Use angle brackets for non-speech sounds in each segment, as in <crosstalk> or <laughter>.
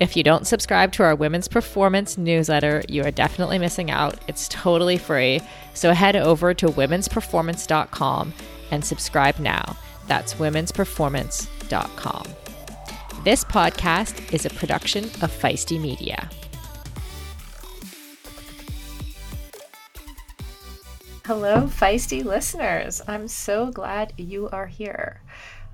If you don't subscribe to our Women's Performance newsletter, you are definitely missing out. It's totally free. So head over to womensperformance.com and subscribe now. That's womensperformance.com. This podcast is a production of Feisty Media. Hello, Feisty listeners. I'm so glad you are here.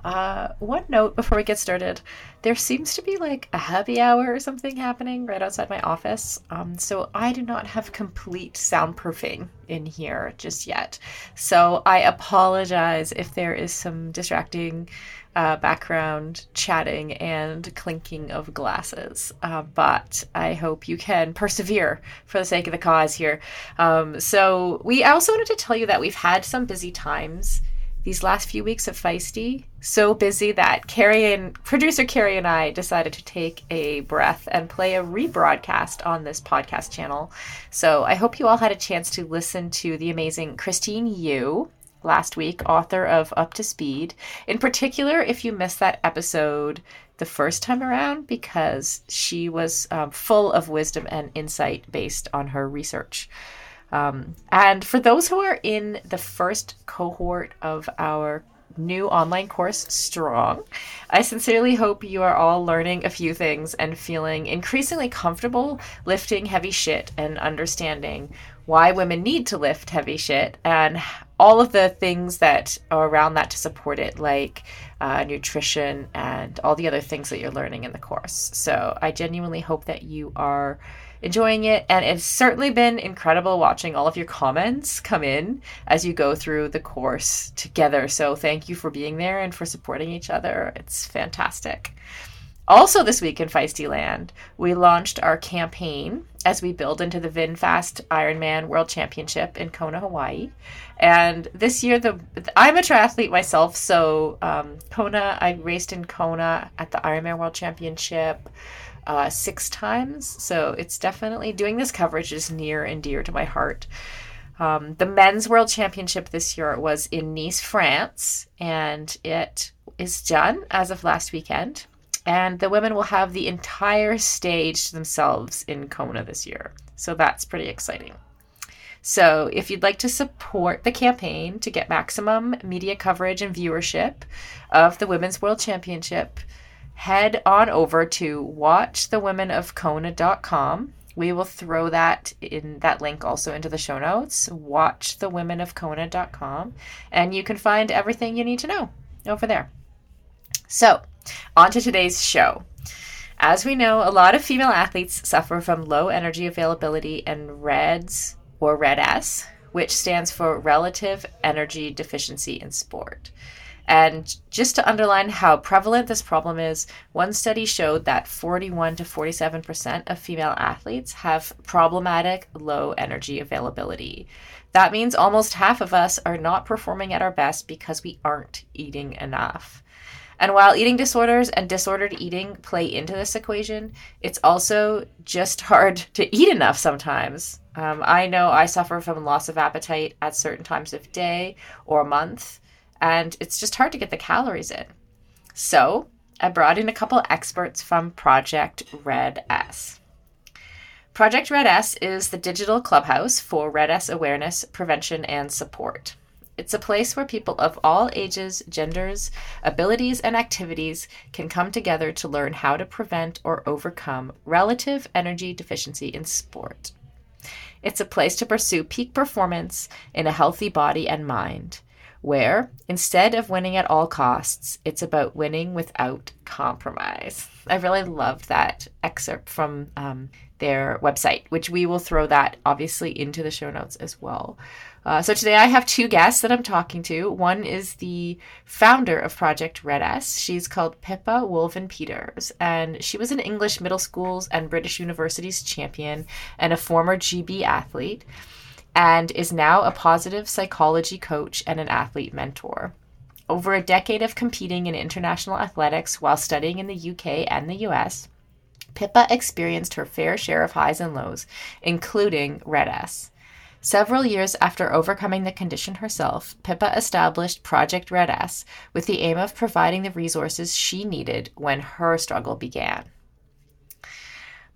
Uh, one note before we get started there seems to be like a happy hour or something happening right outside my office. Um, so I do not have complete soundproofing in here just yet. So I apologize if there is some distracting uh, background chatting and clinking of glasses. Uh, but I hope you can persevere for the sake of the cause here. Um, so we also wanted to tell you that we've had some busy times these last few weeks of Feisty so busy that Carrie and producer Carrie and I decided to take a breath and play a rebroadcast on this podcast channel. So I hope you all had a chance to listen to the amazing Christine Yu last week, author of Up to Speed. In particular, if you missed that episode the first time around, because she was um, full of wisdom and insight based on her research. Um, and for those who are in the first cohort of our new online course, Strong, I sincerely hope you are all learning a few things and feeling increasingly comfortable lifting heavy shit and understanding why women need to lift heavy shit and all of the things that are around that to support it, like uh, nutrition and all the other things that you're learning in the course. So I genuinely hope that you are enjoying it. And it's certainly been incredible watching all of your comments come in as you go through the course together. So thank you for being there and for supporting each other. It's fantastic. Also, this week in Feisty Land, we launched our campaign as we build into the VinFast Ironman World Championship in Kona, Hawaii. And this year, the I'm a triathlete myself, so um, Kona, I raced in Kona at the Ironman World Championship uh, six times. So it's definitely doing this coverage is near and dear to my heart. Um, the men's world championship this year was in Nice, France, and it is done as of last weekend. And the women will have the entire stage to themselves in Kona this year. So that's pretty exciting. So, if you'd like to support the campaign to get maximum media coverage and viewership of the Women's World Championship, head on over to watchthewomenofkona.com. We will throw that in that link also into the show notes. Watchthewomenofkona.com, and you can find everything you need to know over there. So, on to today's show. As we know, a lot of female athletes suffer from low energy availability and REDS or RED-S, which stands for Relative Energy Deficiency in Sport. And just to underline how prevalent this problem is, one study showed that 41 to 47% of female athletes have problematic low energy availability. That means almost half of us are not performing at our best because we aren't eating enough. And while eating disorders and disordered eating play into this equation, it's also just hard <laughs> to eat enough sometimes. Um, I know I suffer from loss of appetite at certain times of day or month and it's just hard to get the calories in. So I brought in a couple experts from Project RED-S. Project RED-S is the digital clubhouse for RED-S awareness, prevention, and support. It's a place where people of all ages, genders, abilities, and activities can come together to learn how to prevent or overcome relative energy deficiency in sport. It's a place to pursue peak performance in a healthy body and mind where instead of winning at all costs, it's about winning without compromise. I really loved that excerpt from um, their website, which we will throw that obviously into the show notes as well. Uh, so today I have two guests that I'm talking to. One is the founder of Project Red S. She's called Pippa Woolven Peters, and she was an English middle schools and British universities champion and a former GB athlete, and is now a positive psychology coach and an athlete mentor. Over a decade of competing in international athletics while studying in the UK and the US, Pippa experienced her fair share of highs and lows, including Red S. Several years after overcoming the condition herself, Pippa established Project Red S with the aim of providing the resources she needed when her struggle began.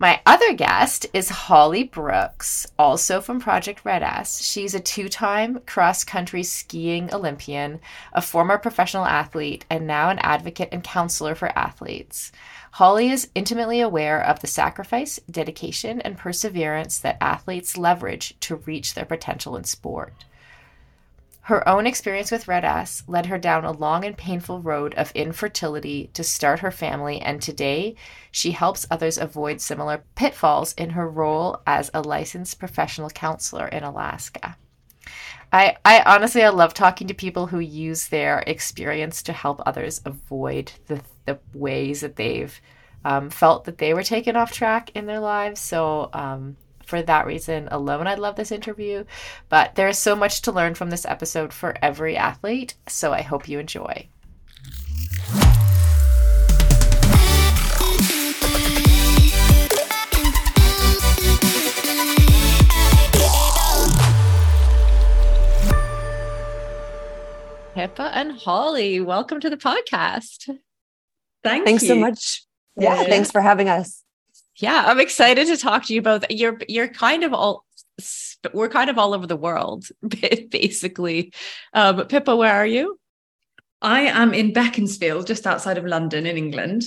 My other guest is Holly Brooks, also from Project Red S. She's a two time cross country skiing Olympian, a former professional athlete, and now an advocate and counselor for athletes. Holly is intimately aware of the sacrifice, dedication, and perseverance that athletes leverage to reach their potential in sport. Her own experience with Red S led her down a long and painful road of infertility to start her family, and today she helps others avoid similar pitfalls in her role as a licensed professional counselor in Alaska. I, I honestly I love talking to people who use their experience to help others avoid the the ways that they've um, felt that they were taken off track in their lives. So um, for that reason alone, I love this interview. But there is so much to learn from this episode for every athlete. So I hope you enjoy. Pippa and Holly, welcome to the podcast. Thank Thanks you. so much. Yeah, yeah, thanks for having us. Yeah, I'm excited to talk to you both. You're you're kind of all we're kind of all over the world, <laughs> basically. Um, Pippa, where are you? I am in Beaconsfield, just outside of London, in England.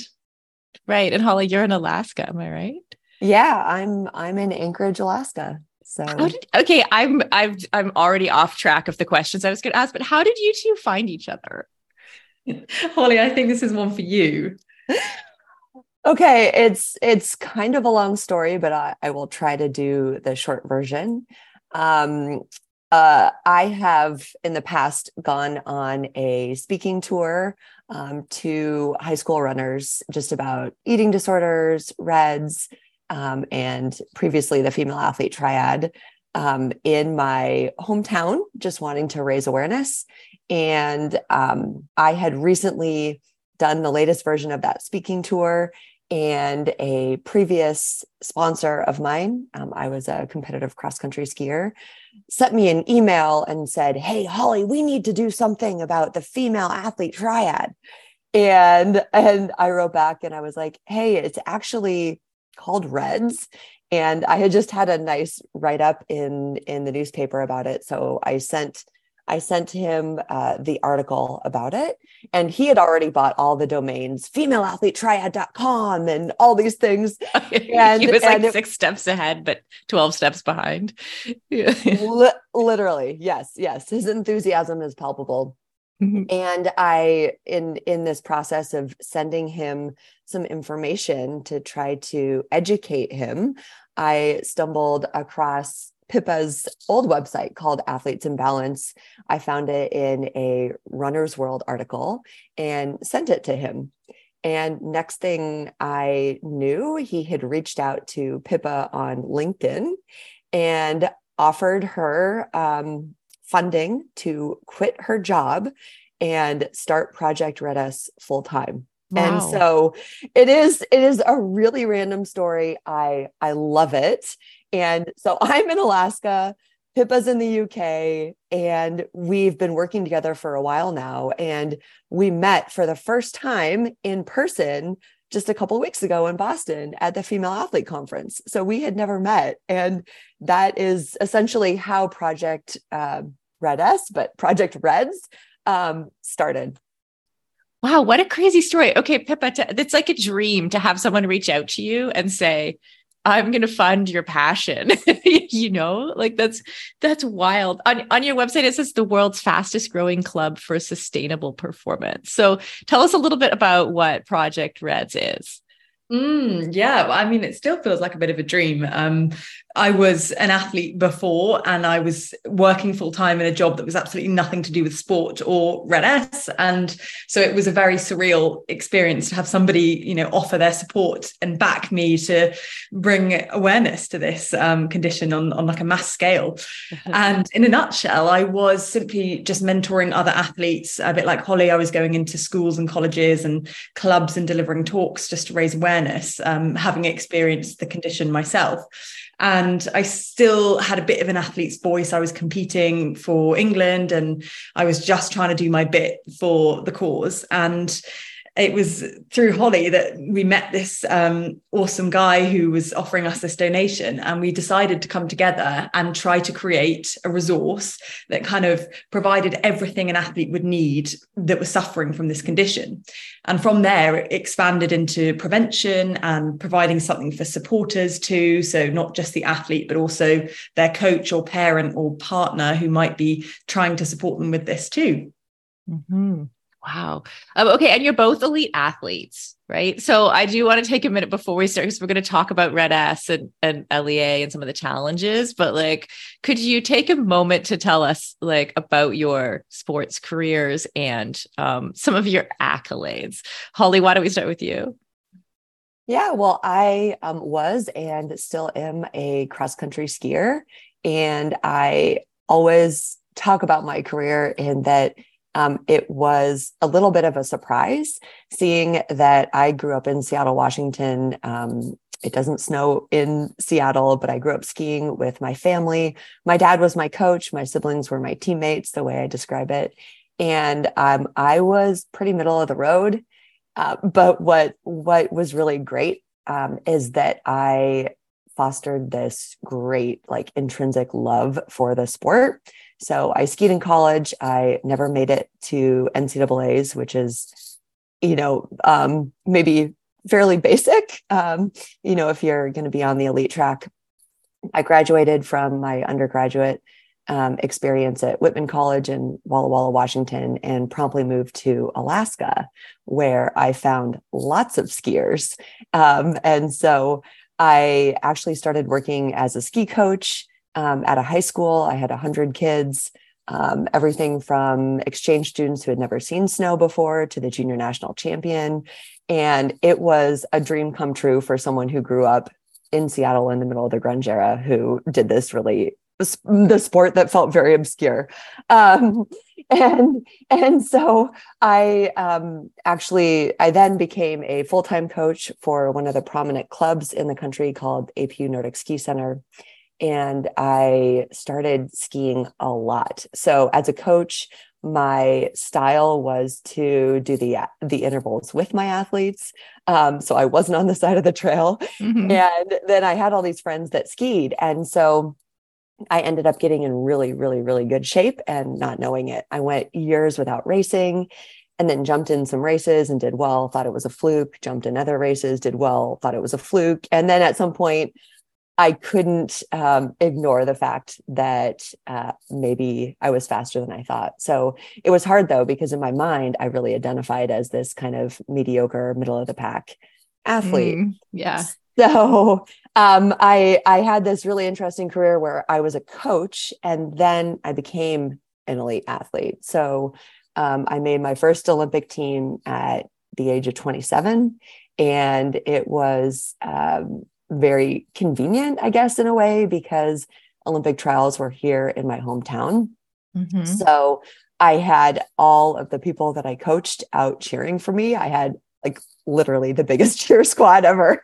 Right, and Holly, you're in Alaska. Am I right? Yeah, I'm I'm in Anchorage, Alaska. So did, okay, I'm I'm I'm already off track of the questions I was going to ask, but how did you two find each other? <laughs> Holly, I think this is one for you. Okay, it's it's kind of a long story, but I, I will try to do the short version. Um, uh, I have in the past gone on a speaking tour um, to high school runners just about eating disorders, REDS, um, and previously the female athlete triad um, in my hometown, just wanting to raise awareness. And um, I had recently done the latest version of that speaking tour. And a previous sponsor of mine, um, I was a competitive cross country skier, sent me an email and said, Hey, Holly, we need to do something about the female athlete triad. And, and I wrote back and I was like, Hey, it's actually called Reds and i had just had a nice write up in in the newspaper about it so i sent i sent him uh, the article about it and he had already bought all the domains femaleathletetriad.com and all these things. <laughs> And he was like it, six steps ahead but 12 steps behind. <laughs> Li- literally yes yes. His enthusiasm is palpable. Mm-hmm. And I, in in this process of sending him some information to try to educate him, I stumbled across Pippa's old website called Athletes in Balance. I found it in a Runner's World article and sent it to him. And next thing I knew, he had reached out to Pippa on LinkedIn and offered her um, funding to quit her job and start Project Red S full time. Wow. And so it is it is a really random story. I I love it. And so <laughs> I'm in Alaska, Pippa's in the UK, and we've been working together for a while now. And we met for the first time in person just a couple weeks ago in Boston at the Female Athlete Conference. So we had never met. And that is essentially how Project uh, Red S, but Project Reds um, started. Wow, what a crazy story. Okay, Pippa, it's like a dream to have someone reach out to you and say, I'm going to fund your passion. <laughs> you know, like that's that's wild. On on your website it says the world's fastest growing club for sustainable performance. So tell us a little bit about what Project Reds is. Mm, yeah, I mean, it still feels like a bit of a dream. Um, I was an athlete before and I was working full time in a job that was absolutely nothing to do with sport or Red S. And so it was a very surreal experience to have somebody, you know, offer their support and back me to bring awareness to this um, condition on, on like a mass scale. <laughs> and in a nutshell, I was simply just mentoring other athletes, a bit like Holly. I was going into schools and colleges and clubs and delivering talks just to raise awareness, um, having experienced the condition myself and I still had a bit of an athlete's voice. I was competing for England and I was just trying to do my bit for the cause. And it was through Holly that we met this um, awesome guy who was offering us this donation. And we decided to come together and try to create a resource that kind of provided everything an athlete would need that was suffering from this condition. And from there, it expanded into prevention and providing something for supporters too. So, not just the athlete, but also their coach or parent or partner who might be trying to support them with this too. Mm-hmm. Wow. Um, okay. And you're both elite athletes, right? So I do want to take a minute before we start because we're going to talk about Red S and, and LEA and some of the challenges. But like, could you take a moment to tell us like about your sports careers and um, some of your accolades? Holly, why don't we start with you? Yeah, well, I um, was and still am a cross country skier. And I always talk about my career in that um, it was a little bit of a surprise seeing that I grew up in Seattle, Washington. Um, it doesn't snow in Seattle, but I grew up skiing with my family. My dad was my coach, my siblings were my teammates, the way I describe it. And um, I was pretty middle of the road. Uh, but what what was really great um, is that I fostered this great like intrinsic love for the sport so I skied in college. I never made it to NCAA's, which is, you know, um, maybe fairly basic. Um, you know, if you're going to be on the elite track, I graduated from my undergraduate um, experience at Whitman College in Walla Walla, Washington, and promptly moved to Alaska, where I found lots of skiers. Um, and so I actually started working as a ski coach um, at a high school. I had 100 kids, um, everything from exchange students who had never seen snow before to the junior national champion. And it was a dream come true for someone who grew up in Seattle in the middle of the grunge era who did this really the sport that felt very obscure um, <laughs> and and so i um, actually i then became a full-time coach for one of the prominent clubs in the country called apu nordic ski center and I started skiing a lot. So as a coach, my style was to do the the intervals with my athletes. Um, so I wasn't on the side of the trail, mm-hmm. and then I had all these friends that skied, and so I ended up getting in really, really, really good shape and not knowing it. I went years without racing. And then jumped in some races and did well, thought it was a fluke, jumped in other races, did well, thought it was a fluke. And then at some point, I couldn't um, ignore the fact that uh, maybe I was faster than I thought. So it was hard though, because in my mind, I really identified as this kind of mediocre, middle of the pack athlete. Mm, yeah. <laughs> So um, I I had this really interesting career where I was a coach, and then I became an elite athlete. So um, I made my first Olympic team at the age of 27, and it was um, very convenient, I guess, in a way, because Olympic trials were here in my hometown. Mm-hmm. So I had all of the people that I coached out cheering for me. I had like literally the biggest <laughs> cheer squad ever.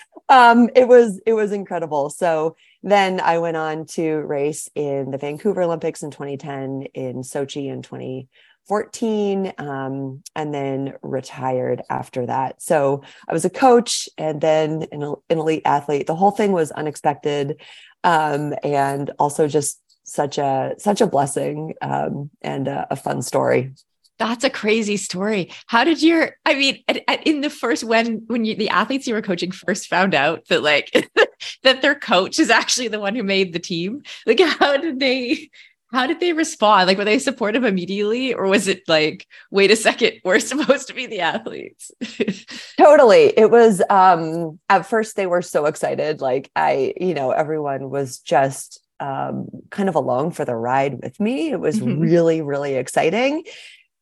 <laughs> um, it was it was incredible. So then I went on to race in the Vancouver Olympics in 2010, in Sochi in 20 14 um, and then retired after that. So I was a coach and then an, an elite athlete. The whole thing was unexpected um, and also just such a such a blessing um, and a, a fun story. That's a crazy story. How did your, I mean, at, at, in the first, when, when you, the athletes you were coaching first found out that like <laughs> that their coach is actually the one who made the team? Like, how did they? How did they respond? Like, were they supportive immediately, or was it like, wait a second, <laughs> we're supposed to be the athletes? <laughs> totally. It was um at first they were so excited. Like I, you know, everyone was just um kind of along for the ride with me. It was mm-hmm. really, really exciting.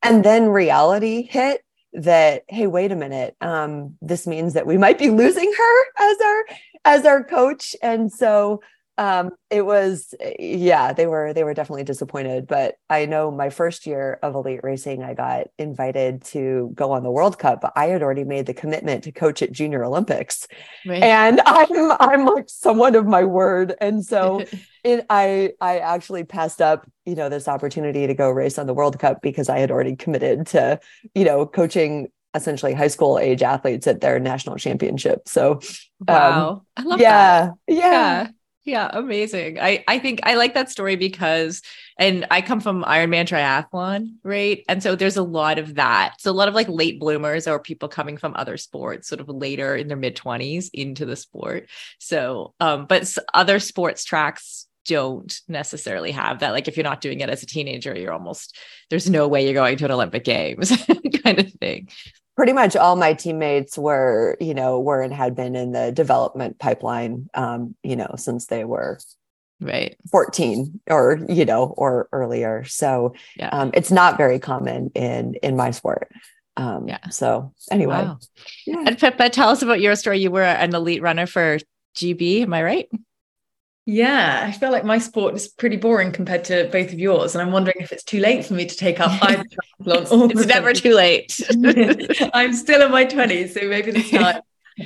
And then reality hit that hey wait a minute um, this means that we might be losing her as our as our coach and so um, it was yeah they were they were definitely disappointed but i know my first year of elite racing i got invited to go on the world cup but i had already made the commitment to coach at junior olympics. Right. and <laughs> i'm i'm like someone of my word. And so <laughs> it i i actually passed up you know this opportunity to go race on the world cup because i had already committed to you know coaching essentially high school age athletes at their national championship. So um, wow. Um, i love yeah, that yeah. Yeah yeah, amazing. I I think I like that story because and I come from Ironman triathlon, right? And so there's a lot of that. So a lot of like late bloomers or people coming from other sports sort of later in their mid 20s into the sport. So um but other sports tracks don't necessarily have that like if you're not doing it as a teenager you're almost there's no way you're going to an olympic games <laughs> kind of thing pretty much all my teammates were, you know, were and had been in the development pipeline, um, you know, since they were right. 14 or you know or earlier. So yeah. um, it's not very common in in my sport. Um yeah. so anyway. Wow. yeah. and Pippa, tell us about your story. You were an elite runner for gb am i right yeah, I feel like my sport is pretty boring compared to both of yours, and I'm wondering if it's too late for me to take up either <laughs> triathlon. it's never too late. <laughs> I'm still in my 20s, so maybe this <laughs> time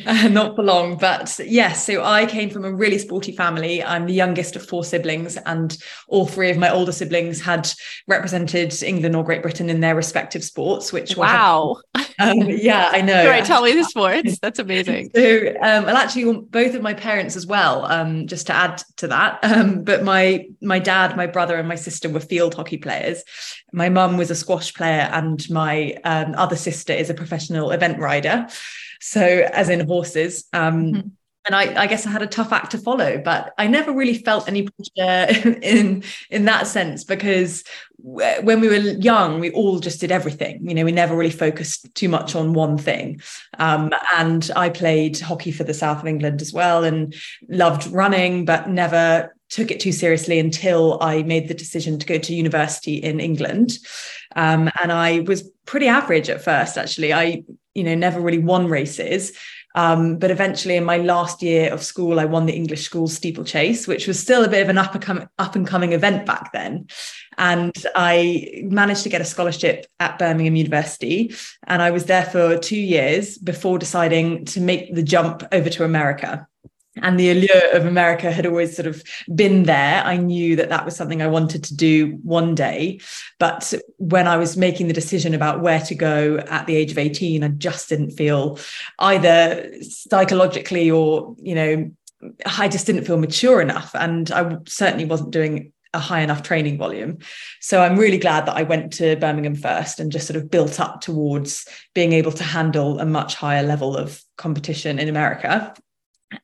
uh, <laughs> not for long, but yes. So I came from a really sporty family. I'm the youngest of four siblings, and all three of my older siblings had represented England or Great Britain in their respective sports. Which wow, <laughs> um, yeah, I know. Right, tell me the sports. That's amazing. so, um, well, actually, both of my parents as well. Um, just to add to that, <laughs> um, but my my dad, my brother, and my sister were field hockey players. My mum was a squash player, and my um, other sister is a professional event rider so as in horses. Um, mm-hmm. And I, I, guess I had a tough act to follow, but I never really felt any pressure <laughs> in in that sense because when we were young, we all just did everything. You know, we never really focused too much on one thing. Um, and I played hockey for the south of England as well, and loved running, but never took it too seriously until I made the decision to go to university in England. Um, and I was pretty average at first, actually. I you know, never really won races. Um, but eventually, in my last year of school, I won the English school steeplechase, which was still a bit of an up and, com- up and coming event back then. And I managed to get a scholarship at Birmingham University. And I was there for two years before deciding to make the jump over to America and the allure of America had always sort of been there. I knew that that was something I wanted to do one day. But when I was making the decision about where to go at the age of 18, I just didn't feel either psychologically or, you know, I just didn't feel mature enough. And I certainly wasn't doing a high enough training volume. So I'm really glad that I went to Birmingham first and just sort of built up towards being able to handle a much higher level of competition in America.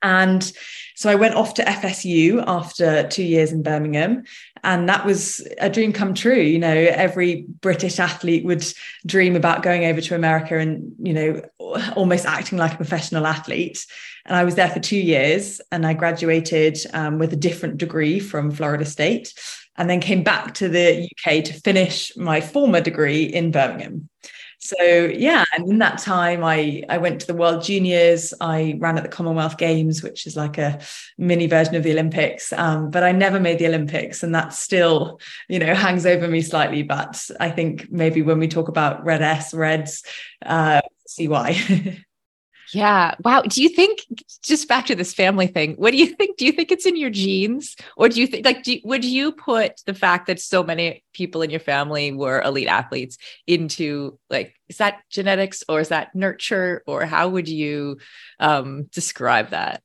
And so I went off to FSU after two years in Birmingham. And that was a dream come true. You know, every British athlete would dream about going over to America and, you know, almost acting like a professional athlete. And I was there for two years and I graduated um, with a different degree from Florida State and then came back to the UK to finish my former degree in Birmingham. So yeah, and in that time, I I went to the World Juniors. I ran at the Commonwealth Games, which is like a mini version of the Olympics. Um, but I never made the Olympics, and that still, you know, hangs over me slightly. But I think maybe when we talk about Red S Reds, uh, see why. <laughs> Yeah. Wow. Do you think just back to this family thing? What do you think? Do you think it's in your genes, or do you think like do, would you put the fact that so many people in your family were elite athletes into like is that genetics or is that nurture or how would you um, describe that?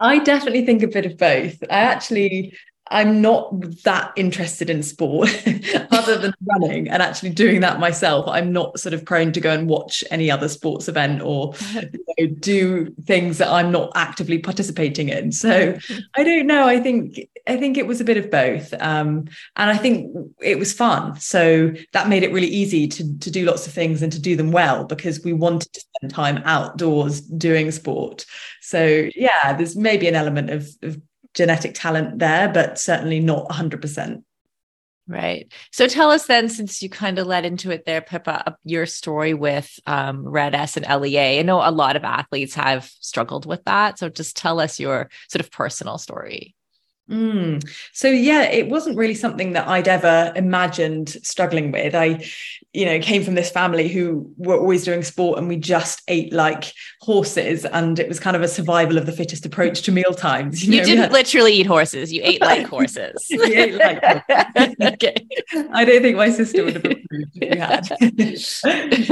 I definitely think a bit of both. I actually I'm not that interested in sport <laughs> other than running and actually doing that myself. I'm not sort of prone to go and watch any other sports event or <laughs> you know, do things that I'm not actively participating in. So I don't know. I think I think it was a bit of both. Um, and I think it was fun. So that made it really easy to, to do lots of things and to do them well because we wanted to spend time outdoors doing sport. So yeah, there's maybe an element of, of genetic talent there, but certainly not 100%. Right. So tell us then, since you kind of led into it there, Pippa, your story with um, Red S and LEA. I know a lot of athletes have struggled with that. So just tell us your sort of personal story. Mm. So yeah, it wasn't really something that I'd ever imagined struggling with. I, you know, came from this family who were always doing sport and we just ate like horses and it was kind of a survival of the fittest approach to meal times. You, you know, didn't literally eat horses, you ate like <laughs> horses. ate like horses. okay. <laughs> <laughs> I don't think my sister would have approved if we had.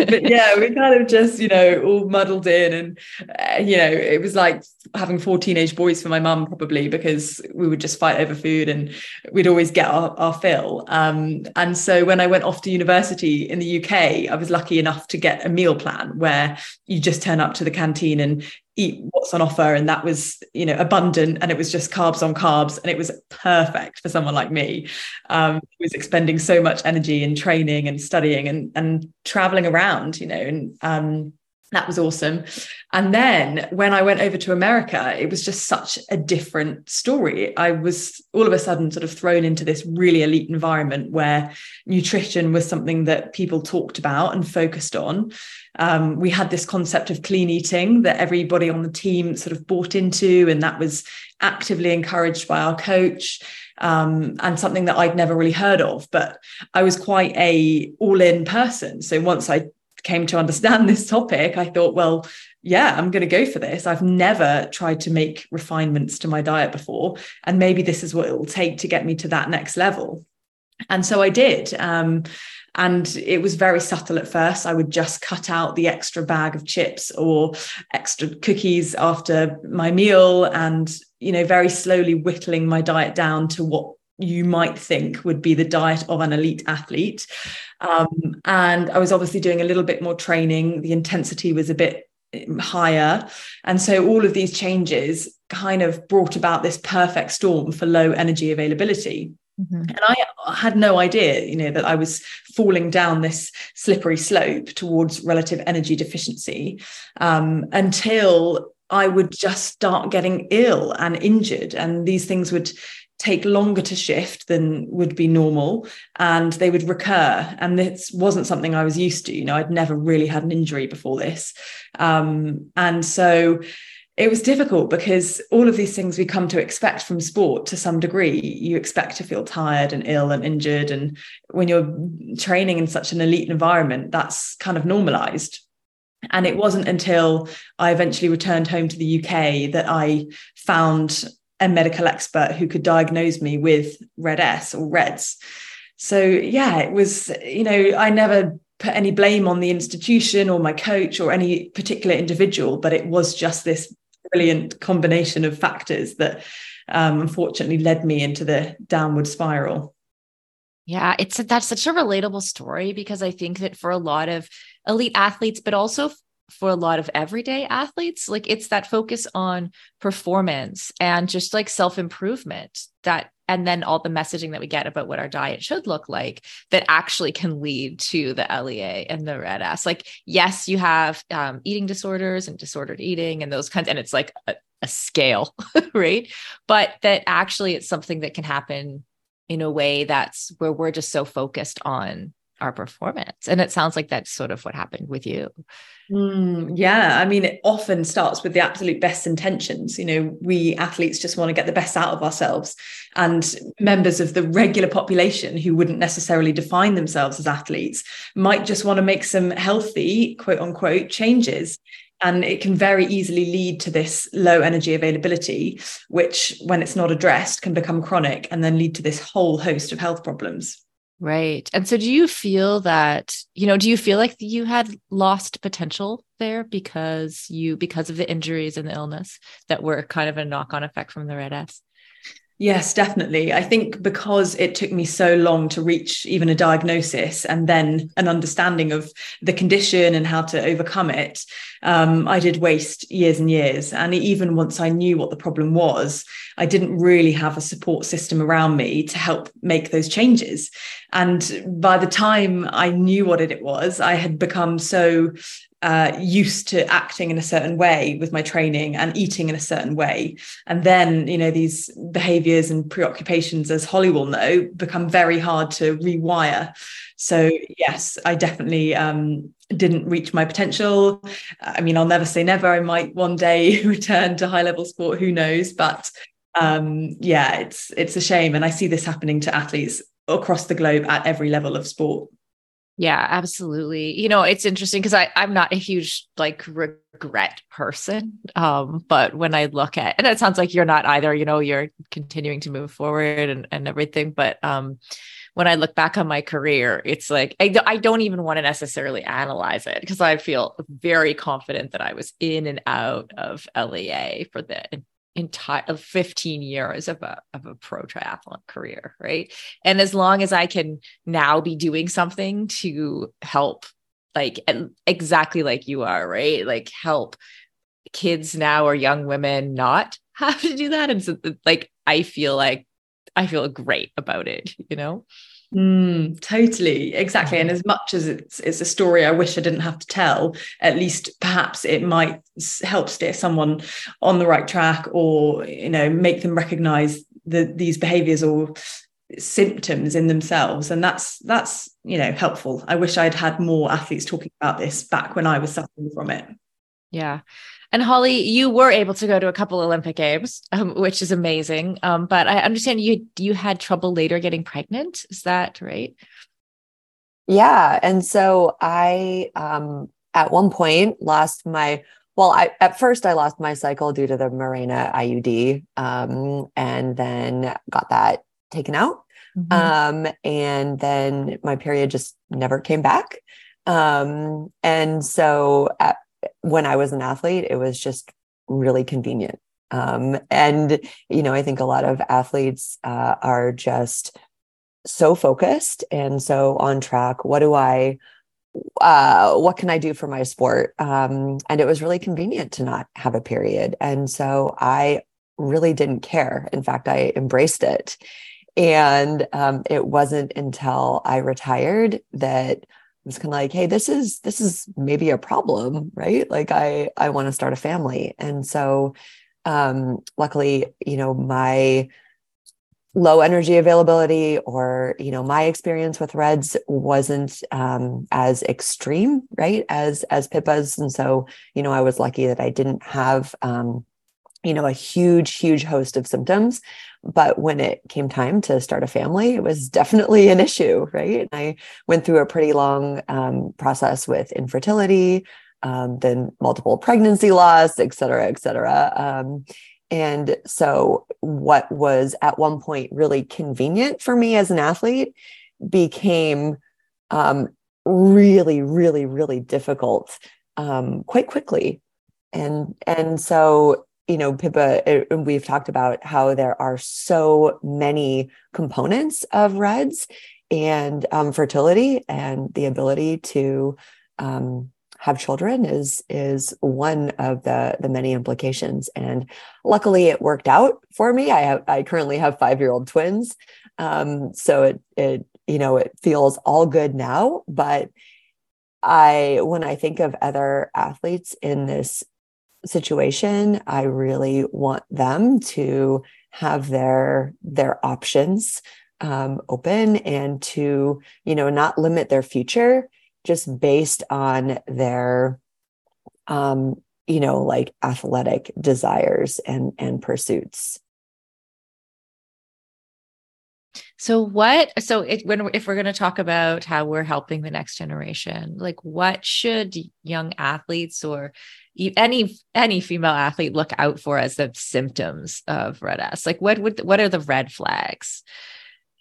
but yeah, we kind of just, you know, all muddled in and, uh, you know, it was like having four teenage boys for my mum probably because we would just just fight over food and we'd always get our, our fill. Um, and so when I went off to university in the UK, I was lucky enough to get a meal plan where you just turn up to the canteen and eat what's on offer and that was you know abundant and it was just carbs on carbs and it was perfect for someone like me. Um who was expending so much energy in training and studying and and traveling around you know and um that was awesome. And then when I went over to America, it was just such a different story. I was all of a sudden sort of thrown into this really elite environment where nutrition was something that people talked about and focused on. Um, we had this concept of clean eating that everybody on the team sort of bought into, and that was actively encouraged by our coach. Um, and something that I'd never really heard of. But I was quite a all-in person. So once I came to understand this topic, I thought, well, yeah, I'm going to go for this. I've never tried to make refinements to my diet before. And maybe this is what it will take to get me to that next level. And so I did. Um, and it was very subtle at first. I would just cut out the extra bag of chips or extra cookies after my meal and, you know, very slowly whittling my diet down to what you might think would be the diet of an elite athlete. Um, and I was obviously doing a little bit more training. The intensity was a bit um, higher. And so all of these changes kind of brought about this perfect storm for low energy availability. Mm-hmm. And I had no idea, you know, that I was falling down this slippery slope towards relative energy deficiency um, until I would just start getting ill and injured. And these things would take longer to shift than would be normal and they would recur. And this wasn't something i was used to you know i'd never really had an injury before this. Um, and so it was difficult because all of these things we come to expect from sport to some degree. You expect to feel tired and ill and injured and when you're training in such an elite environment that's kind of normalized. And it wasn't until I eventually returned home to the UK that I found a medical expert who could diagnose me with red S or RED-S. So yeah, it was, you know, I never put any blame on the institution or my coach or any particular individual, but it was just this brilliant combination of factors that um, unfortunately led me into the downward spiral. Yeah, it's that's such a relatable story because I think that for a lot of elite athletes, but also for a lot of everyday athletes like it's that focus on performance and just like self improvement that and then all the messaging that we get about what our diet should look like that actually can lead to the LEA and the red S. Like, yes, you have um, eating disorders and disordered eating and those kinds, and it's like a, a scale, <laughs> right? But that actually it's something that can happen in a way that's where we're just so focused on our performance. And it sounds like that's sort of what happened with you. Mm, yeah. I mean, it often starts with the absolute best intentions. You know, we athletes just want to get the best out of ourselves. And members of the regular population who wouldn't necessarily define themselves as athletes might just want to make some healthy, quote unquote, changes and it can very easily lead to this low energy availability which when it's not addressed can become chronic and then lead to this whole host of health problems Right. And so do you feel that, you know, do you feel like you had lost potential there because you, because of the injuries and the illness that were kind of a knock on effect from the red S? Yes, definitely. I think because it took me so long to reach even a diagnosis and then an understanding of the condition and how to overcome it, um, I did waste years and years. And even once I knew what the problem was, I didn't really have a support system around me to help make those changes. And by the time I knew what it was, I had become so uh, used to acting in a certain way with my training and eating in a certain way. And then, you know, these behaviors and preoccupations, as Holly will know, become very hard to rewire. So, yes, I definitely um, didn't reach my potential. I mean, I'll never say never. I might one day <laughs> return to high level sport, who knows? But um, yeah, it's it's a shame. And I see this happening to athletes across the globe at every level of sport. Yeah, absolutely. You know, it's interesting because I I'm not a huge like regret person. Um, but when I look at and it sounds like you're not either, you know, you're continuing to move forward and, and everything. But um when I look back on my career, it's like I, I don't even want to necessarily analyze it because I feel very confident that I was in and out of LEA for the entire 15 years of a of a pro triathlon career, right? And as long as I can now be doing something to help like exactly like you are, right? Like help kids now or young women not <laughs> have to do that and so like I feel like I feel great about it, you know? Mm, totally, exactly. And mm-hmm. as much as it's it's a story I wish I didn't have to tell, at least perhaps it might help steer someone on the right track, or you know, make them recognise the, these behaviours or symptoms in themselves, and that's that's you know helpful. I wish I'd had more athletes talking about this back when I was suffering from it. Yeah. And Holly, you were able to go to a couple Olympic games, um, which is amazing. Um, but I understand you you had trouble later getting pregnant. Is that right? Yeah, and so I um, at one point lost my well. I at first I lost my cycle due to the Mirena IUD, um, and then got that taken out. Mm-hmm. Um, and then my period just never came back. Um, and so at when I was an athlete, it was just really convenient. Um, and, you know, I think a lot of athletes uh, are just so focused and so on track. What do I, uh, what can I do for my sport? Um, and it was really convenient to not have a period. And so I really didn't care. In fact, I embraced it. And um, it wasn't until I retired that was kind of like hey this is this is maybe a problem right? Like i i want to start a family. And so um luckily you know my low energy availability or you know my experience with reds wasn't um, as extreme right as as pippa's. And so you know i was lucky that i didn't have um, you know a huge huge host of symptoms but when it came time to start a family, it was definitely an issue, right? I went through a pretty long um, process with infertility, um, then multiple pregnancy loss, et cetera, et cetera. Um, and so, what was at one point really convenient for me as an athlete became um, really, really, really difficult um, quite quickly. And and so you know, Pippa, uh, we've talked about how there are so many components of REDS and um, fertility and the ability to um, have children is is one of the the many implications. And luckily, it worked out for me. I have I currently have five year old twins, um, so it it you know it feels all good now. But I when I think of other athletes in this situation i really want them to have their their options um, open and to you know not limit their future just based on their um you know like athletic desires and and pursuits so what so it, when if we're going to talk about how we're helping the next generation like what should young athletes or any any female athlete look out for as the symptoms of red S? Like what would what are the red flags?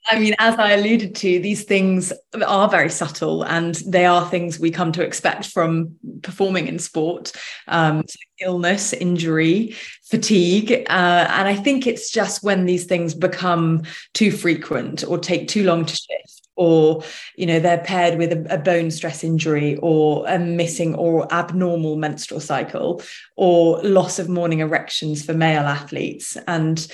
I mean, as I alluded to, these things are very subtle and they are things we come to expect from performing in sport um, illness, injury, fatigue. Uh, and I think it's just when these things become too frequent or take too long to shift or you know they're paired with a, a, bone stress injury or a missing or abnormal menstrual cycle or loss of morning erections for male athletes and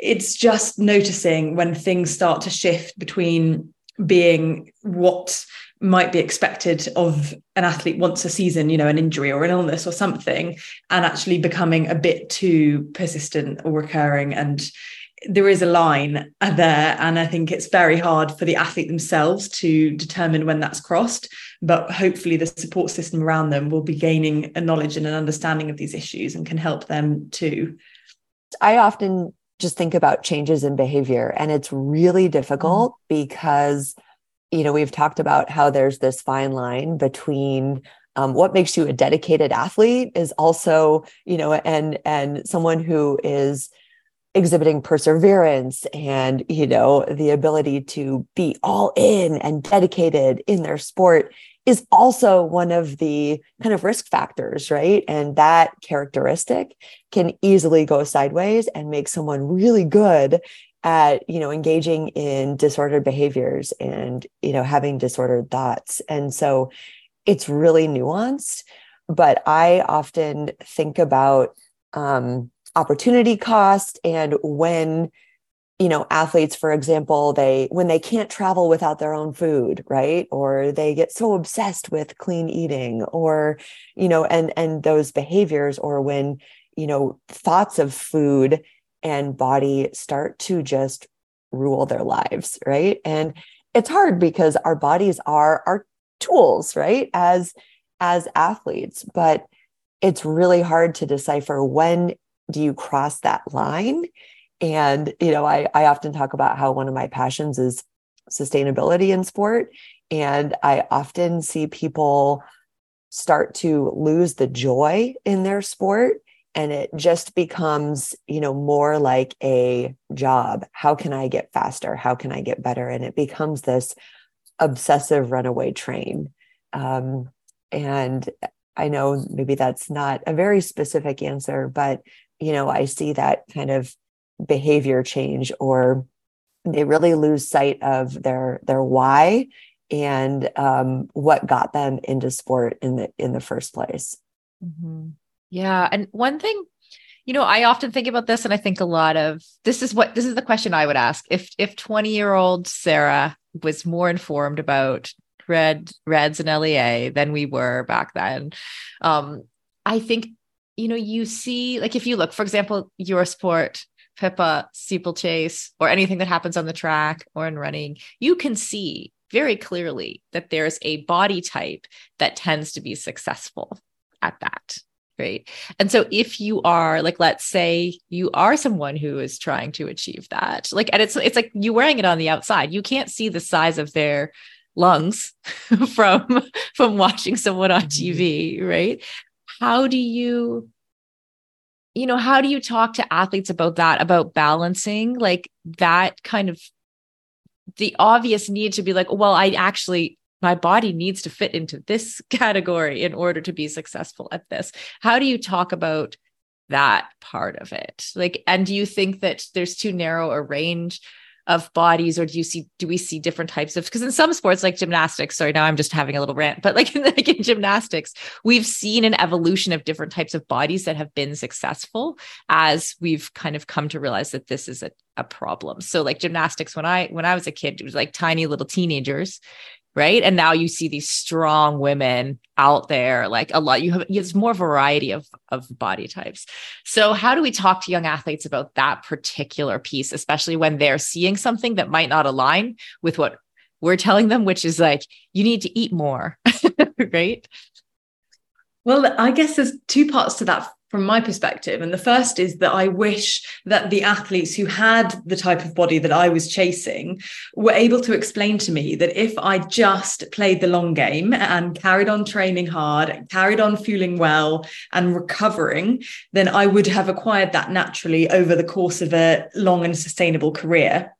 it's just noticing when things start to shift between being what might be expected of an athlete once a season, you know, an injury or an illness or something, and actually becoming a bit too persistent or recurring. And there is a line there. And I think it's very hard for the athlete themselves to determine when that's crossed. But hopefully, the support system around them will be gaining a knowledge and an understanding of these issues and can help them too. I often just think about changes in behavior, and it's really difficult mm-hmm. because, you know, we've talked about how there's this fine line between um, what makes you a dedicated athlete is also you know and and someone who is exhibiting perseverance and you know the ability to be all in and dedicated in their sport is also one of the kind of risk factors right? And that characteristic can easily go sideways and make someone really good at you know engaging in disordered behaviors and you know having disordered thoughts. And so it's really nuanced but i often think about um, opportunity cost and when you know athletes for example they when they can't travel without their own food right or they get so obsessed with clean eating or you know and and those behaviors or when you know thoughts of food and body start to just rule their lives right and it's hard because our bodies are our tools right as as athletes but it's really hard to decipher when do you cross that line? And, you know, I, I often talk about how one of my passions is sustainability in sport. And I often see people start to lose the joy in their sport and it just becomes you know more like a job. How can i get faster? How can i get better? And it becomes this obsessive runaway train. Um, and i know maybe that's not a very specific answer but you know, I see that kind of behavior change or they really lose sight of their their why and um, what got them into sport in the in the first place. Mm-hmm. Yeah, and one thing, you know, I often think about this, and I think a lot of this is what this is the question I would ask if if twenty year old Sara was more informed about Red S and LEA than we were back then. Um, I think you know, you see, like if you look, for example, your sport, Pippa, steeplechase, or anything that happens on the track or in running, you can see very clearly that there's a body type that tends to be successful at that. Right. And so if you are like, let's say you are someone who is trying to achieve that, like, and it's, it's like you wearing it on the outside, you can't see the size of their lungs <laughs> from, from watching someone on mm-hmm. TV. Right how do you you know how do you talk to athletes about that about balancing like that kind of the obvious need to be like well i actually my body needs to fit into this <laughs> category in order to be successful at this. How do you talk about that part of it? Like and do you think that there's too narrow a range of bodies or do you see do we see different types of because in some sports like gymnastics sorry now i'm just having a little rant but like in, <laughs> like in gymnastics we've seen an evolution of different types of bodies that have been successful as we've kind of come to realize that this is a, a problem. So like gymnastics when i when i was a kid it was like tiny little teenagers right? And now you see these strong women out there like a lot you have it's more variety of of body types. So how do we talk to young athletes about that particular piece especially when they're seeing something that might not align with what we're telling them which is like you need to eat more <laughs> right? Well i guess there's two parts to that from my perspective. And the first is that I wish that the athletes who had the type of body that I was chasing were able to explain to me that if I just played the long game and carried on training hard, carried on feeling well and recovering, then I would have acquired that naturally over the course of a long and sustainable career.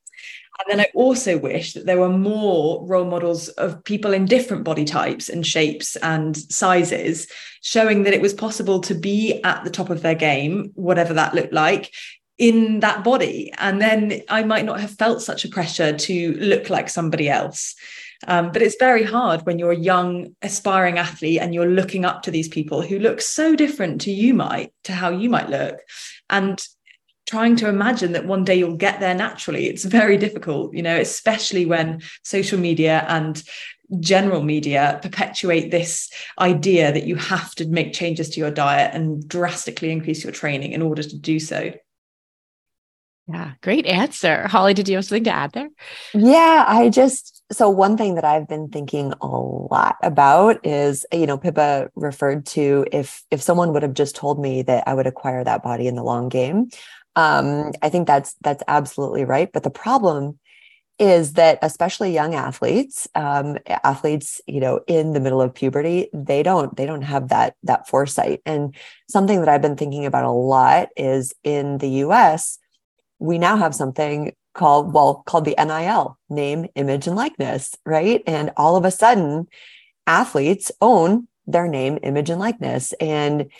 And then I also wish that there were more role models of people in different body types and shapes and sizes, showing that it was possible to be at the top of their game, whatever that looked like, in that body. And then I might not have felt such a pressure to look like somebody else. Um, but it's very hard when you're a young, aspiring athlete and you're looking up to these people who look so different to you might, to how you might look. And trying to imagine that one day you'll get there naturally. It's very difficult you know especially when social media and general media perpetuate this idea that you have to make changes to your diet and drastically increase your training in order to do so. Yeah great answer. Holly did you have something to add there? Yeah i just so one thing that i've been thinking a lot about is you know pippa referred to if if someone would have just told me that i would acquire that body in the long game um, I think that's that's absolutely right. But the problem is that especially young athletes, um, athletes, you know, in the middle of puberty, they don't they don't have that that foresight. And something that I've been thinking about a lot is in the U.S. We now have something called well called the NIL, name, image, and likeness, right? And all of a sudden, athletes own their name, image, and likeness, and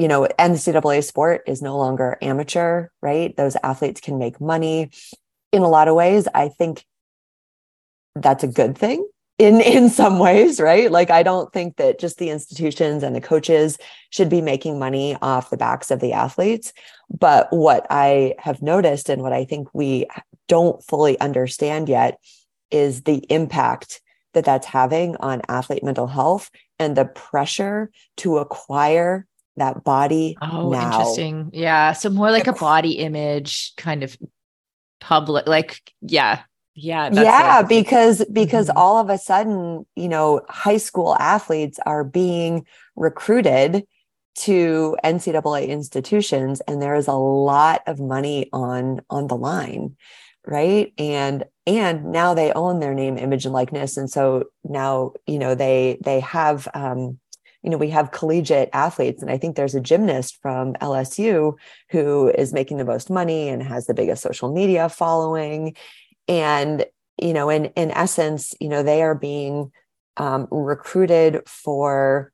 you know, NCAA sport is no longer amateur, right? Those athletes can make money. In a lot of ways, I think that's a good thing in <laughs> in some ways, right? Like I don't think that just the institutions and the coaches should be making money off the backs of the athletes, but what I have noticed and what I think we don't fully understand yet is the impact that that's having on athlete mental health and the pressure to acquire that body oh now. interesting yeah so more like a body image kind of public like yeah yeah yeah because because mm-hmm. all of a sudden you know high school athletes are being recruited to ncaa institutions and there is a lot of money on on the line right and and now they own their name image and likeness and so now you know they they have um you know, we have collegiate athletes, and I think there's a gymnast from LSU who is making the most money and has the biggest social media following. And, you know, in, in essence, you know, they are being um, recruited for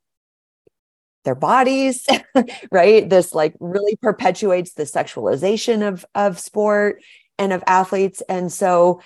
their bodies, <laughs> right? This like really perpetuates the sexualization of, of sport and of athletes. And so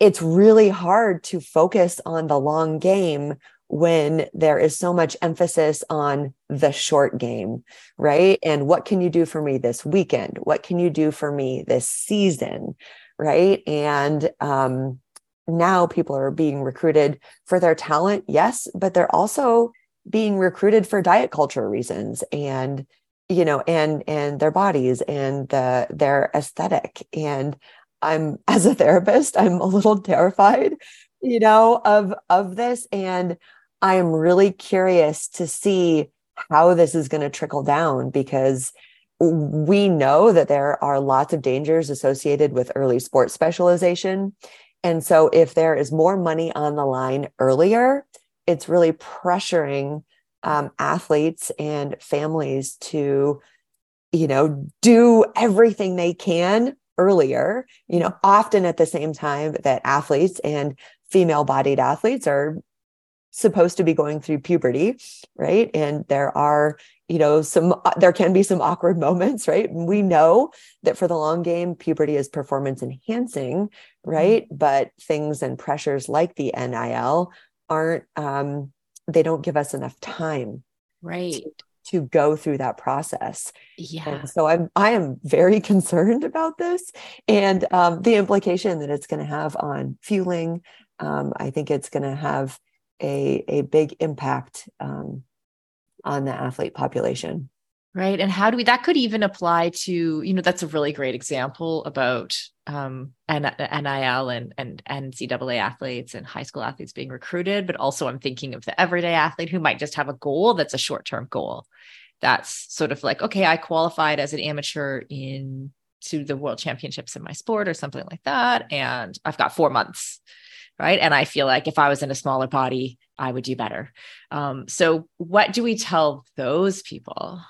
it's really hard to focus on the long game when there is so much emphasis on the short game, right? And what can you do for me this weekend? What can you do for me this season, right? And um, now people are being recruited for their talent, yes, but they're also being recruited for diet culture reasons and you know and and their bodies and the their aesthetic and i'm as a therapist i'm a little terrified you know of of this and I am really curious to see how this is going to trickle down because we know that there are lots of dangers associated with early sports specialization. And so, if there is more money on the line earlier, it's really pressuring um, athletes and families to, you know, do everything they can earlier, you know, often at the same time that athletes and female bodied athletes are supposed to be going through puberty, right? And there are, you know, some, uh, there can be some <laughs> awkward moments, right? We know that for the long game, puberty is performance enhancing, right? Mm-hmm. But things and pressures like the NIL aren't, um, they don't give us enough time. Right. To, to go through that process. Yeah. And so I'm I am very <laughs> concerned about this and um, the implication that it's going to have on fueling. Um, I think it's going to have a, a big impact um, on the athlete population. Right. And how do we, that could even apply to, you know, that's a really great example about um, NIL and, and NCAA athletes and high school athletes being recruited. But also, I'm thinking of the everyday athlete who might just have a goal that's a short term goal. That's sort of like, okay, I qualified as an amateur in to the world championships in my sport or something like that. And I've got four months right? And i feel like if i was in a smaller body i would do better. Um, so what do we tell those people?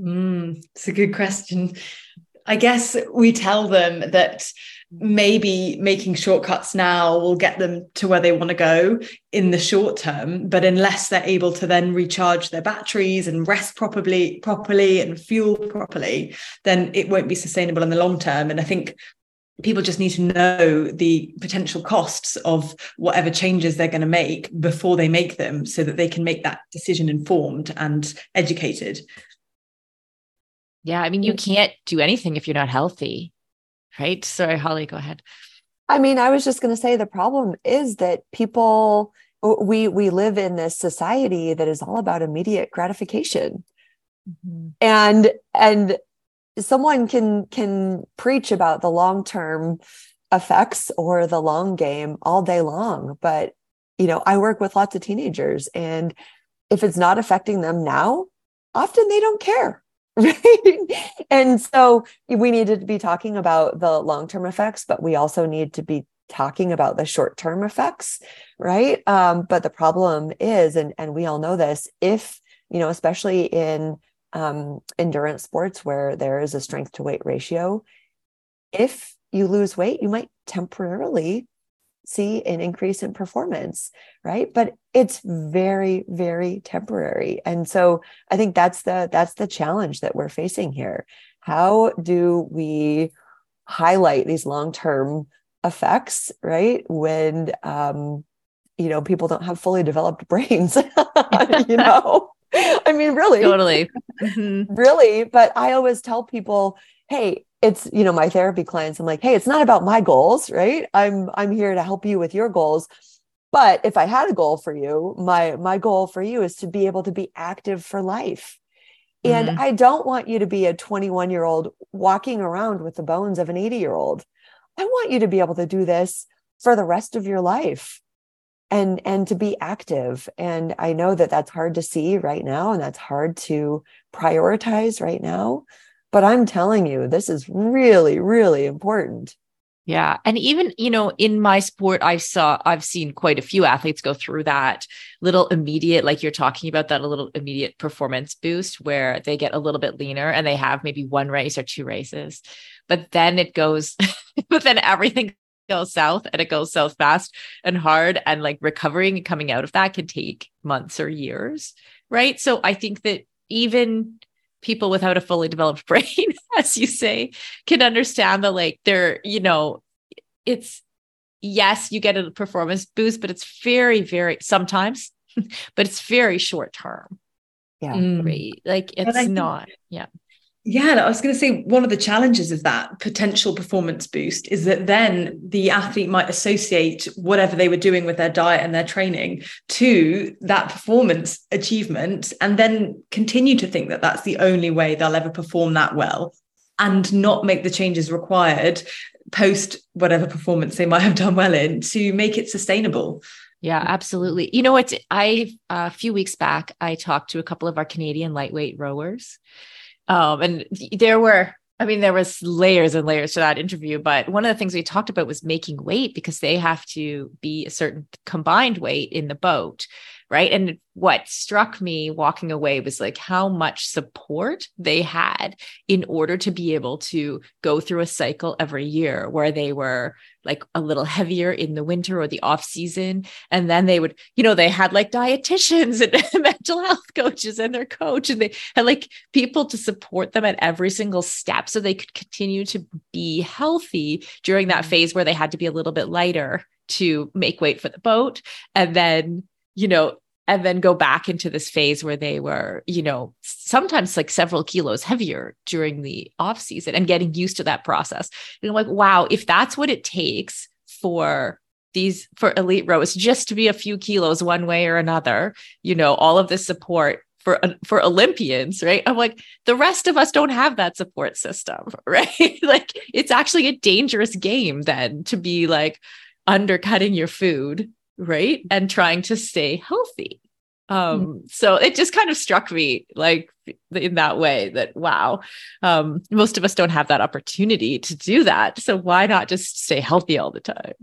Mm, it's a good question. I guess we tell them that maybe making shortcuts now will get them to where they want to go in the short term but unless they're able to then recharge their batteries and rest properly properly and fuel properly then it won't be sustainable in the long term. And i think people just need to know the potential costs of whatever changes they're going to make before they make them so that they can make that decision informed and educated yeah i mean you can't do anything if you're not healthy right? Sorry, Holly, go ahead. I mean, I was just going to say the problem is that people we we live in this society that is all about immediate gratification. Mm-hmm. And and someone can can preach about the long-term effects or the long game all day long, but you know, I work with lots of teenagers and if it's not affecting them now, often they don't care <laughs> right? And so we need to be talking about the long-term effects but we also need to be talking about the short-term effects right? Um, but the problem is and and we all know this if you know especially in um, endurance sports where there is a strength to weight ratio. If you lose weight you might temporarily see an increase in performance right? But it's very very temporary. And so i think that's the that's the challenge that we're facing here. How do we highlight these long-term effects right? When um you know people don't have fully developed <laughs> brains <laughs> you know? I mean really. Totally. <laughs> Mm-hmm. really but i always tell people hey it's you know my therapy clients i'm like hey it's not about my goals right? I'm i'm here to help you with your goals. But if i had a goal for you my my goal for you is to be able to be active for life. And mm-hmm. i don't want you to be a 21 year old walking around with the bones of an 80 year old i want you to be able to do this for the rest of your life and and to be active and i know that that's hard to see right now and that's hard to prioritize right now but I'm telling you, this is really, really important. Yeah. And even, you know, in my sport, I saw, I've seen quite a few athletes go through that little immediate, like you're talking about, that a little immediate performance boost where they get a little bit leaner and they have maybe one race or two races. But then it goes, <laughs> but then everything goes south and it goes south fast and hard. And like recovering and coming out of that can take months or years. Right. So I think that even people without a fully developed <laughs> brain, as you say, can understand that like they're, you know, it's yes, you get a performance boost, but it's very, very sometimes, <laughs> but it's very short term. Yeah. Mm. Right. Like it's not, yeah. Yeah, I was going to say one of the challenges of that potential performance boost is that then the athlete might associate whatever they were doing with their diet and their training to that performance achievement and then continue to think that that's the only way they'll ever perform that well and not make the changes required post whatever performance they might have done well in to make it sustainable. Yeah, absolutely. You know what? I uh, a few weeks back I talked to a couple of our Canadian lightweight rowers um, and there were, I mean, there was layers and layers to that interview, but one of the things we talked about was making weight because they have to be a certain combined weight in the boat right? And what struck me walking away was like how much support they had in order to be able to go through a cycle every year where they were like a little heavier in the winter or the off season. And then they would you know they had like dietitians <laughs> and mental health coaches and their coach and they had like people to support them at every single step so they could continue to be healthy during that mm-hmm. phase where they had to be a little bit lighter to make weight for the boat. And then you know, and then go back into this phase where they were, you know, sometimes like several kilos heavier during the off season and getting used to that process. And I'm like, wow, if that's what it takes for these for elite rows just to be a few kilos one way or another, you know, all of this support for for Olympians, right? I'm like the rest of us don't have that support system, <laughs> right? like it's actually a dangerous game then to be like undercutting your food right. and trying to stay healthy. Um mm-hmm. so it just kind of struck me like in that way that wow um most of us don't have that opportunity to do that. So why not just stay healthy all the time?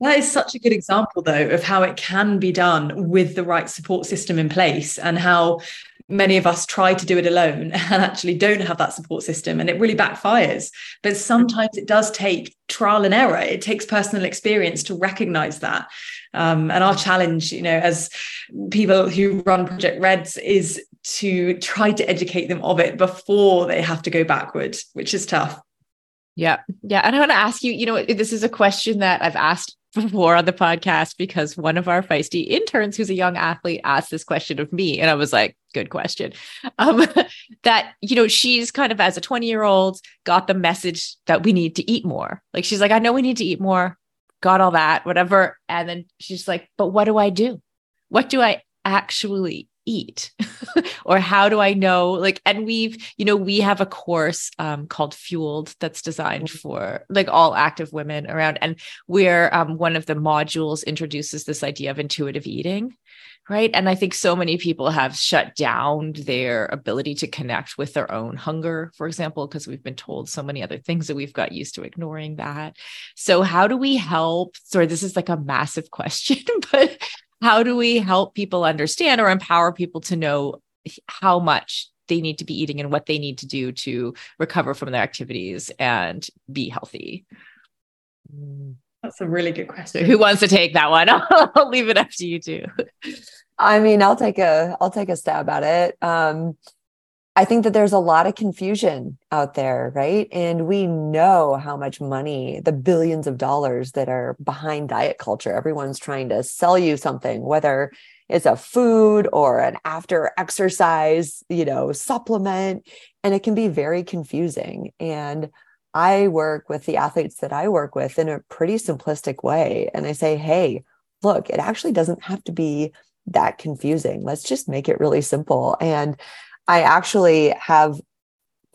That is such a good example though of how it can be done with the right support system in place and how many of us try to do it alone <laughs> and actually don't have that support system and it really backfires. But sometimes it does take trial and error. It takes personal experience to recognize that. Um, and our challenge you know as people who run project Red S is to try to educate them of it before they have to go backward which is tough. Yeah. Yeah. And i want to ask you you know this is a question that i've asked before on the podcast because one of our feisty interns who's a young athlete asked this question of me and i was like good question. Um, <laughs> that you know she's kind of as a 20 year old got the message that we need to eat more. Like she's like i know we need to eat more. Got all that whatever. And then she's like but what do i do? What do i actually eat? <laughs> Or how do i know like and we've you know we have a course um, called fueled that's designed mm-hmm. for like all active women around and where um, one of the modules introduces this idea of intuitive eating right? And i think so many people have shut down their ability to connect with their own hunger for example because we've been told so many other things that we've got used to ignoring that. So how do we help sorry this is like a massive <laughs> question but how do we help people understand or empower people to know how much they need to be eating and what they need to do to recover from their activities and be healthy? That's a really good question. Who wants to take that one? <laughs> I'll leave it up to you too. I mean, I'll take a I'll take a stab at it. Um, I think that there's a lot of confusion out there, right? And we know how much money, the billions of dollars that are behind diet culture. Everyone's trying to sell you something, whether it's a food or an after exercise, you know, supplement. And it can be very confusing. And I work with the athletes that I work with in a pretty simplistic way. And I say, hey, look, it actually doesn't have to be that confusing. Let's just make it really simple. And I actually have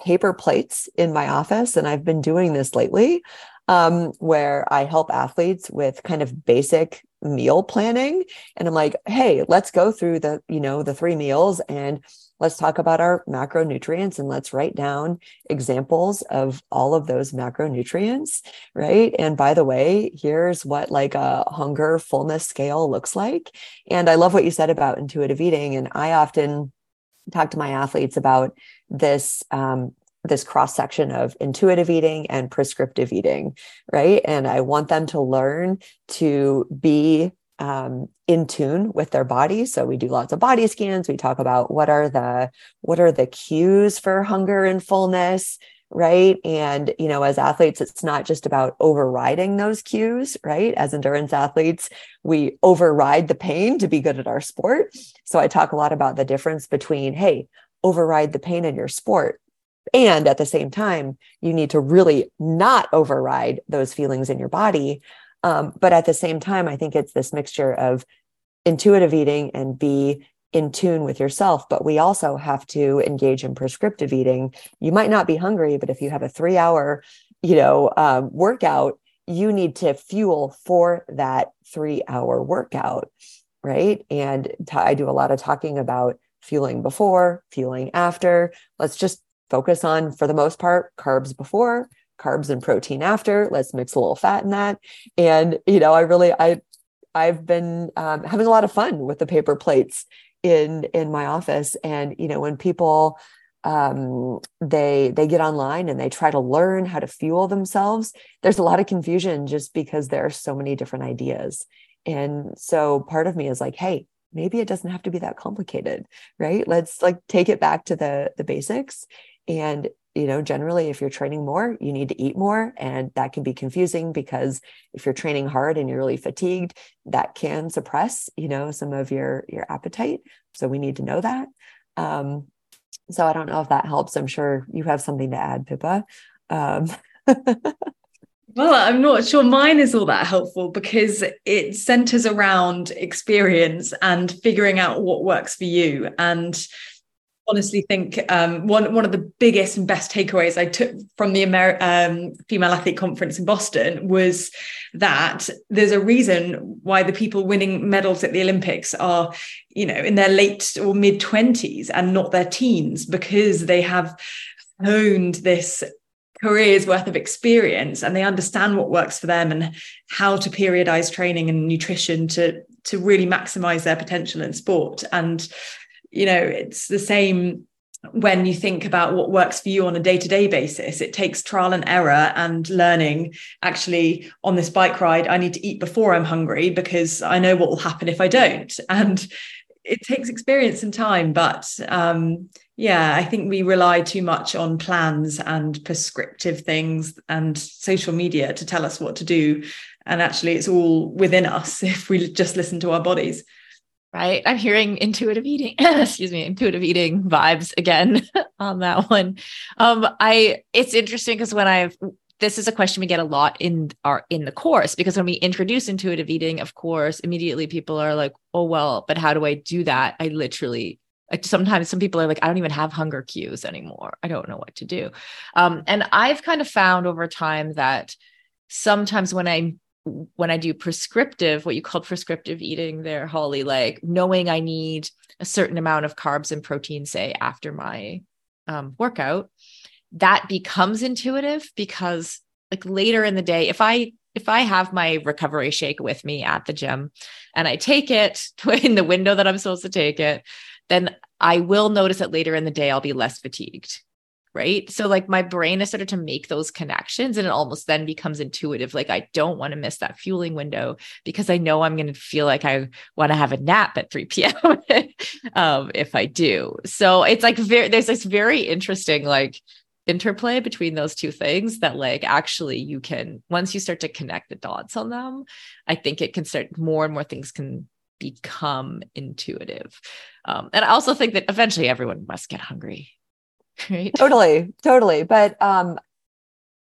paper plates in my office, and I've been doing this lately, um, where I help athletes with kind of basic meal planning. And I'm like, hey, let's go through the, you know, the three meals and let's talk about our macronutrients and let's write down examples of all of those macronutrients right and by the way here's what like a hunger fullness scale looks like and i love what you said about intuitive eating and i often talk to my athletes about this um, this cross section of intuitive eating and prescriptive eating, right? And I want them to learn to be um, in tune with their body. So we do lots of body scans. We talk about what are the what are the cues for hunger and fullness right? And you know as athletes it's not just about overriding those cues right? As endurance athletes we override the pain to be good at our sport. So i talk a lot about the difference between hey override the pain in your sport and at the same time you need to really not override those feelings in your body. Um, but at the same time i think it's this mixture of intuitive eating and be in tune with yourself, but we also have to engage in prescriptive eating. You might not be hungry, but if you have a three hour, you know, um, workout, you need to fuel for that three hour workout, right? And t- I do a lot of talking about fueling before, fueling after. Let's just focus on, for the most part, carbs before, carbs and protein after. Let's mix a little fat in that. And you know, I really, I I've been um, having a lot of fun with the paper plates in in my office. And you know when people um, they they get online and they try to learn how to fuel themselves there's a lot of confusion just because there are so many different ideas. And so part of me is like hey maybe it doesn't have to be that complicated right? Let's like take it back to the the basics. And you know generally if you're training more you need to eat more and that can be confusing because if you're training hard and you're really fatigued that can suppress you know some of your your appetite. So we need to know that. Um so i don't know if that helps. I'm sure you have something to add pippa. Um <laughs> Well, I'm not sure mine is all that helpful because it centers around experience and figuring out what works for you. And honestly think um, one one of the biggest and best takeaways I took from the Amer- um, female athlete conference in Boston was that there's a reason why the people winning medals at the Olympics are, you know, in their late or mid twenties and not their teens because they have honed this careers worth of experience and they understand what works for them and how to periodize training and nutrition to to really maximize their potential in sport. And you know it's the same when you think about what works for you on a day-to-day basis. It takes trial and error and learning actually on this bike ride i need to eat before i'm hungry because i know what will happen if i don't. <laughs> And it takes experience and time but um, yeah i think we rely too much on plans and prescriptive things and social media to tell us what to do. And actually it's all within us <laughs> if we just listen to our bodies right? I'm hearing intuitive eating <laughs> excuse me intuitive eating vibes again <laughs> on that one. Um i it's interesting because when i've this is a question we get a lot in our in the course because when we introduce intuitive eating of course immediately people are like oh well but how do i do that? I literally sometimes some people are like i don't even have hunger cues anymore. I don't know what to do. Um, and i've kind of found over time that sometimes when i when i do prescriptive what you called prescriptive eating there holly like knowing i need a certain amount of carbs and protein say after my um, workout that becomes intuitive because like later in the day if i if i have my recovery shake with me at the gym and i take it <laughs> in the window that i'm supposed to take it then i will notice that later in the day i'll be less fatigued right? So like my brain has started to make those connections and it almost then becomes intuitive like i don't want to miss that fueling window because i know i'm going to feel like i want to have a nap at 3 <laughs> p.m um, if i do. So it's like very there's this very interesting like interplay between those two things that like actually you can once you start to connect the dots on them i think it can start more and more things can become intuitive. Um, and i also think that eventually everyone must get hungry <laughs> right totally totally but um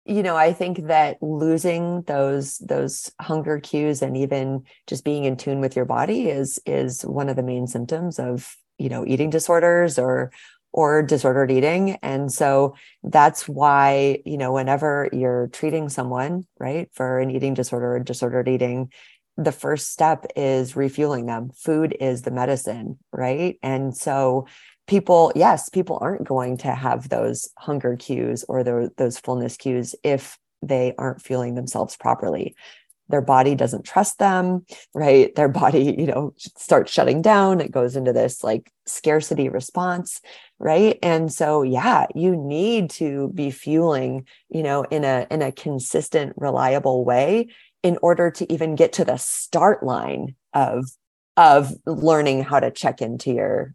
you know i think that losing those those hunger cues and even just being in tune with your body is is one of the main symptoms of you know eating disorders or or disordered eating. And so that's why, you know, whenever you're treating someone, right, for an eating disorder or disordered eating, the first step is refueling them. Food is the medicine, right? And so people, yes, people aren't going to have those hunger cues or those, those fullness cues if they aren't fueling themselves properly. Their body doesn't trust them right? Their body <laughs> you know starts shutting down. It goes into this like scarcity response right? And so yeah you need to be fueling you know in a in a consistent reliable way in order to even get to the start line of of learning how to check into your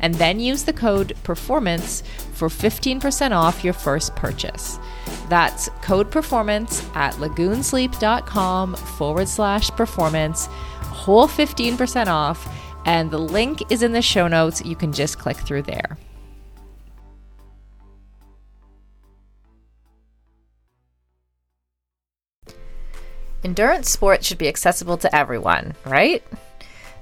and then use the code PERFORMANCE for 15% off your first purchase. That's code PERFORMANCE at lagoonsleep.com forward slash performance, whole 15% off, and the link is in the show notes. You can just click through there. Endurance sports should be accessible to everyone, right?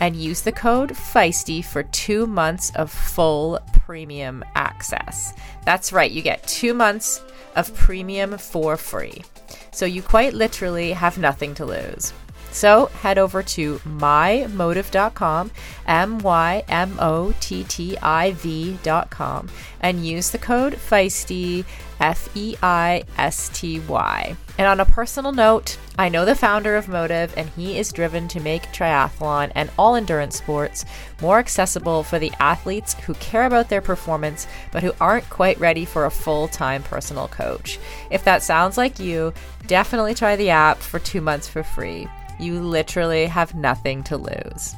and use the code FEISTY for two months of full premium access. That's right, you get two months of premium for free. So you quite literally have nothing to lose. So head over to mymottiv.com, M Y M O T T I V.com, and use the code FEISTY, F E I S T Y. And on a personal note, I know the founder of Mottiv, and he is driven to make triathlon and all endurance sports more accessible for the athletes who care about their performance but who aren't quite ready for a full time personal coach. If that sounds like you, definitely try the app for two months for free. You literally have nothing to lose.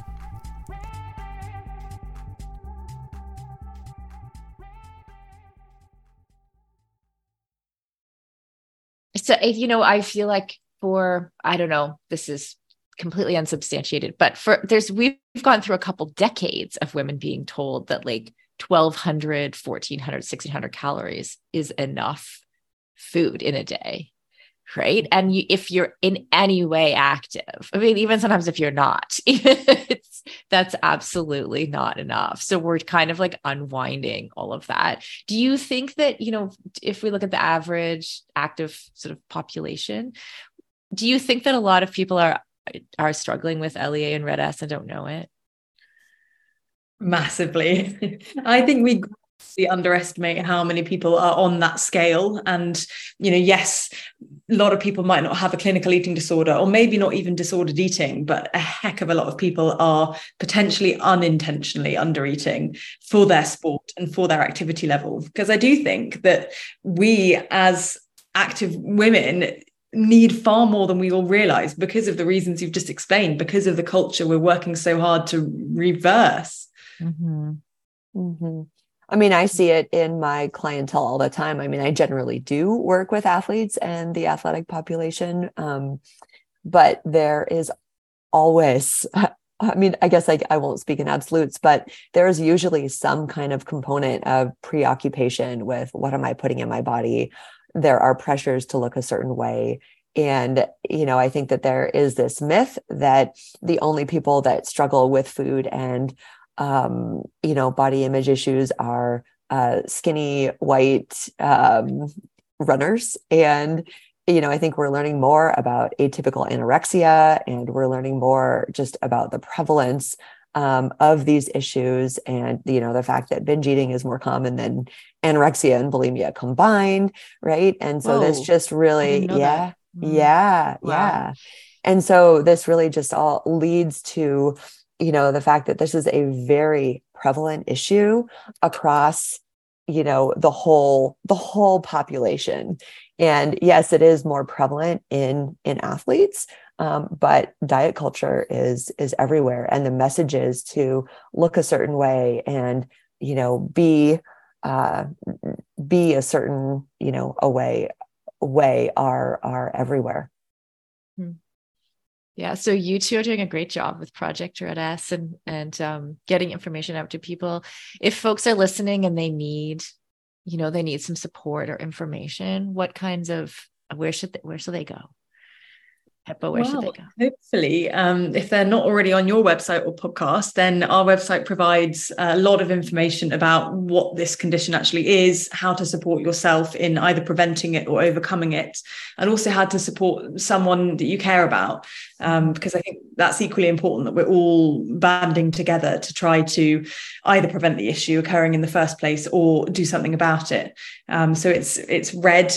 So, you know, I feel like for, I don't know, this is completely unsubstantiated, but for there's, we've gone through a couple decades of women being told that like 1200, 1400, 1600 calories is enough food in a day right? And you, if you're in any way active i mean even sometimes if you're not <laughs> that's absolutely not enough. So we're kind of like unwinding all of that. Do you think that you know if we look at the average active sort of population do you think that a lot of people are are struggling with lea and red-s and don't know it? Massively. <laughs> I think we underestimate how many people are on that scale and you know yes a lot of people might not have a clinical eating disorder or maybe not even disordered eating but a heck of a lot of people are potentially unintentionally under eating for their sport and for their activity level because i do think that we as active women need far more than we all realize because of the reasons you've just explained because of the culture we're working so hard to reverse mm-hmm. Mm-hmm. I mean, I see it in my clientele all the time. I mean, I generally do work with athletes and the athletic population, um, but there is always, <laughs> I mean, I guess I, I won't speak in absolutes, but there is usually some kind of component of preoccupation with what am I putting in my body? There are pressures to look a certain way. And, you know, I think that there is this myth that the only people that struggle with food and um, you know, body image issues are uh, skinny white um, runners. And, you know, I think we're learning more about atypical anorexia and we're learning more just about the prevalence um, of these issues and, you know, the fact that binge eating is more common than anorexia and bulimia combined. Right. And so Whoa, this just really, yeah, mm. yeah, wow. yeah. And so this really just all leads to you know the fact that this is a very prevalent issue across you know the whole the whole population and yes it is more prevalent in in athletes um, but diet culture is is everywhere and the messages to look a certain way and you know be uh, be a certain you know a way way are are everywhere. Yeah, so you two are doing a great job with Project Red S and and um, getting information out to people. If folks are listening and they need, you know, they need some support or information, what kinds of where should they, where should they go? But where well, should they go? Hopefully, um, if they're not already on your website or podcast, then our website provides a lot of information about what this condition actually is, how to support yourself in either preventing it or overcoming it, and also how to support someone that you care about. Um, because I think that's equally important that we're all banding together to try to either prevent the issue occurring in the first place or do something about it. Um, so it's it's red-s.com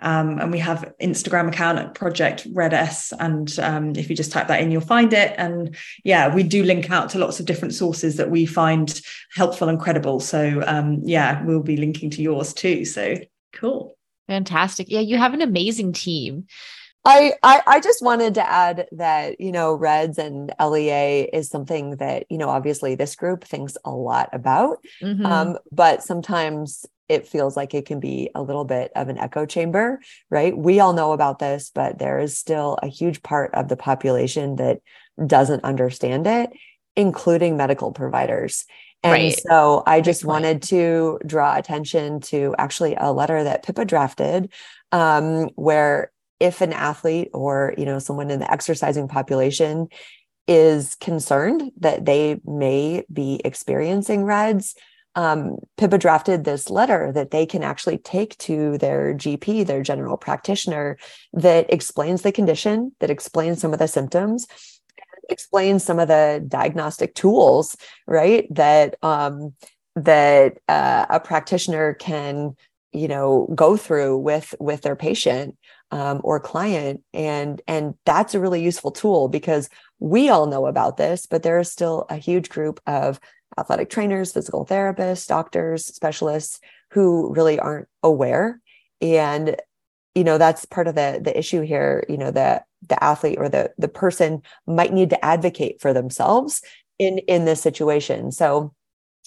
um, and we have Instagram account at Project Red S. And um, if you just type that in, you'll find it. And yeah, we do link out to lots of different sources that we find helpful and credible. So um, yeah, we'll be linking to yours too. So cool. Fantastic. Yeah, you have an amazing team. I, I, I just wanted to add that you know Reds and LEA is something that you know obviously this group thinks a lot about, mm-hmm. um, but sometimes it feels like it can be a little bit of an echo chamber, right? We all know about this, but there is still a huge part of the population that doesn't understand it, including medical providers. And right. so I just wanted to draw attention to actually a letter that Pippa drafted, um, where if an athlete or you know someone in the exercising population is concerned that they may be experiencing reds um, Pippa drafted this letter that they can actually take to their GP, their general practitioner, that explains the condition, that explains some of the symptoms, explains some of the diagnostic tools, right? That um, that uh, a practitioner can, you know, go through with with their patient um, or client, and and that's a really useful tool because we all know about this, but there is still a huge group of athletic trainers, physical therapists, doctors, specialists who really aren't aware. And, you know, that's part of the the issue here, you know, that the athlete or the the person might need to advocate for themselves in in this situation. So,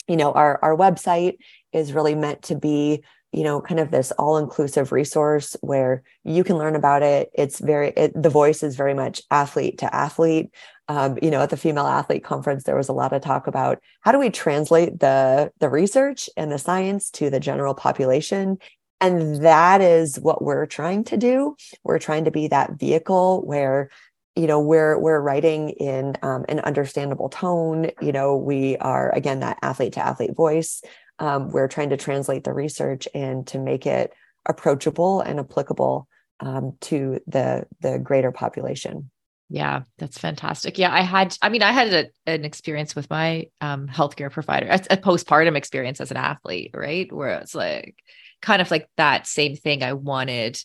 you know, our our website is really meant to be you know kind of this all inclusive resource where you can learn about it it's very it, the voice is very much athlete to athlete um, you know at the female athlete conference there was a lot of talk about how do we translate the the research and the science to the general population? And that is what we're trying to do. We're trying to be that vehicle where you know we're we're writing in um, an understandable tone. You know we are again that athlete to athlete voice. Um, we're trying to translate the research and to make it approachable and applicable um, to the the greater population yeah, that's fantastic. Yeah, I had, I mean, I had a, an experience with my um, healthcare provider, a, a, postpartum experience as an athlete, right? Where it's like kind of like that same thing. I wanted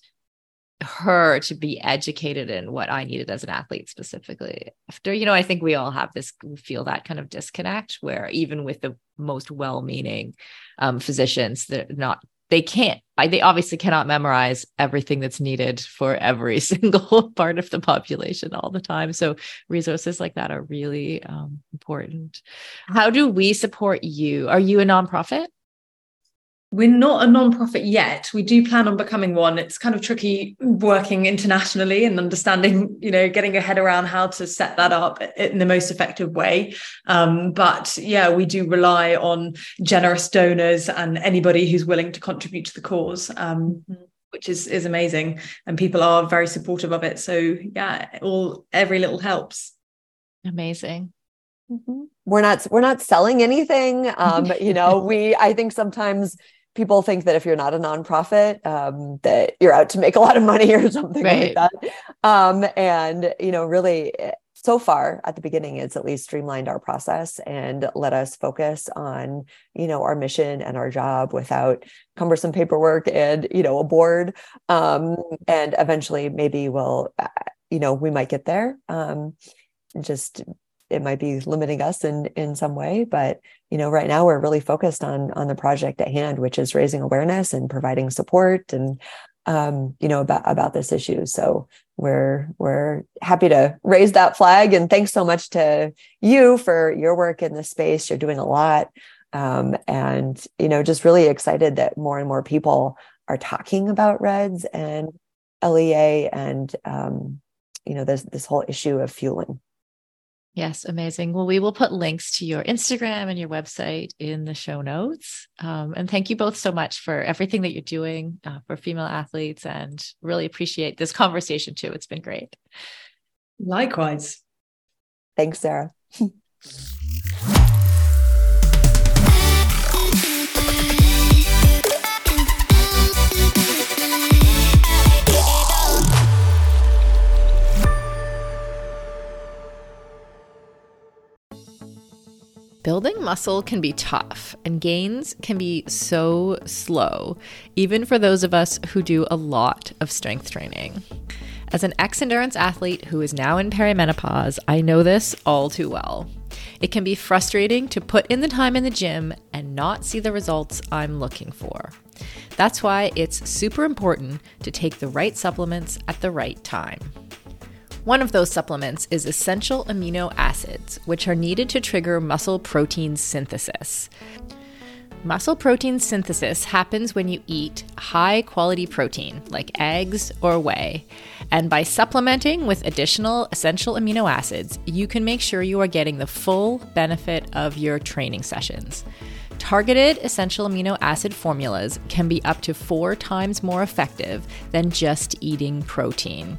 her to be educated in what I needed as an athlete specifically. After, you know, I think we all have this, feel that kind of disconnect where even with the most well meaning um, physicians, they're not they can't they obviously cannot memorize everything that's needed for every <laughs> single part of the population all the time. So resources like that are really um, important. How do we support you? Are you a nonprofit we're not a non-profit yet. We do plan on becoming one. It's kind of tricky working internationally and understanding you know getting your head around how to set that up in the most effective way. Um, but yeah we do rely on generous donors and anybody who's willing to contribute to the cause um, which is is amazing. And people are very supportive of it. So yeah all every little helps. Amazing. Mm-hmm. we're not we're not selling anything um you know <laughs> we i think sometimes people think that if you're not a nonprofit um, that you're out to make a lot of money <laughs> or something right. like that. Um, and you know really eh, so far at the beginning it's at least streamlined our process and let us focus on you know our mission and our job without cumbersome paperwork and you know a board. Um, and eventually maybe we'll uh, you know we might get there. Um, just it might be limiting us in in some way but you know right now we're really focused on on the project at hand which is raising awareness and providing support and um, you know about about this issue. So we're we're happy to raise that flag. And thanks so much to you for your work in this space. You're doing a lot. Um, and you know just really excited that more and more people are talking about reds and lea and um, you know this this whole issue of fueling Yes, amazing. Well, we will put links to your Instagram and your website in the show notes. Um, and thank you both so much for everything that you're doing uh, for female athletes and really appreciate this conversation too. It's been great. Likewise. Thanks, Sara. <laughs> Building muscle can be tough, and gains can be so slow, even for those of us who do a lot of strength training. As an ex endurance athlete who is now in perimenopause, I know this all too well. It can be frustrating to put in the time in the gym and not see the results I'm looking for. That's why it's super important to take the right supplements at the right time. One of those supplements is essential amino acids, which are needed to trigger muscle protein synthesis. Muscle protein synthesis happens when you eat high quality protein, like eggs or whey. And by supplementing with additional essential amino acids, you can make sure you are getting the full benefit of your training sessions. Targeted essential amino acid formulas can be up to four times more effective than just eating protein.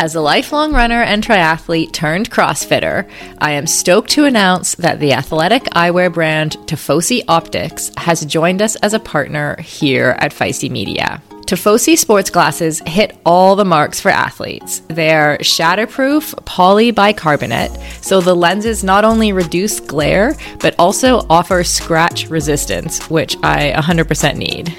As a lifelong runner and triathlete turned CrossFitter, I am stoked to announce that the athletic eyewear brand Tifosi Optics has joined us as a partner here at Feisty Media. Tifosi sports glasses hit all the marks for athletes. They're shatterproof polybicarbonate, so the lenses not only reduce glare, but also offer scratch resistance, which I 100% need.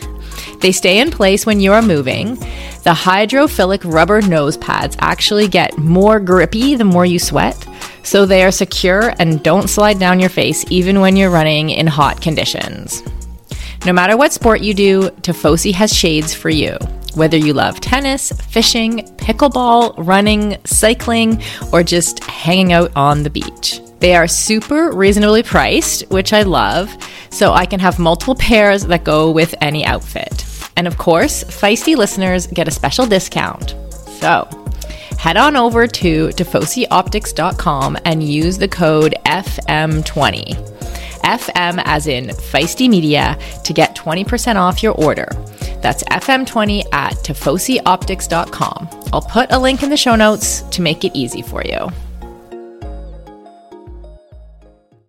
They stay in place when you are moving. The hydrophilic rubber nose pads actually get more grippy the more you sweat, so they are secure and don't slide down your face even when you're running in hot conditions. No matter what sport you do, Tifosi has shades for you. Whether you love tennis, fishing, pickleball, running, cycling, or just hanging out on the beach. They are super reasonably priced, which I love, so I can have multiple pairs that go with any outfit. And of course, Feisty listeners get a special discount. So head on over to TifosiOptics.com and use the code FM20. FM as in Feisty Media to get 20% off your order. That's FM20 at TifosiOptics.com. I'll put a link in the show notes to make it easy for you.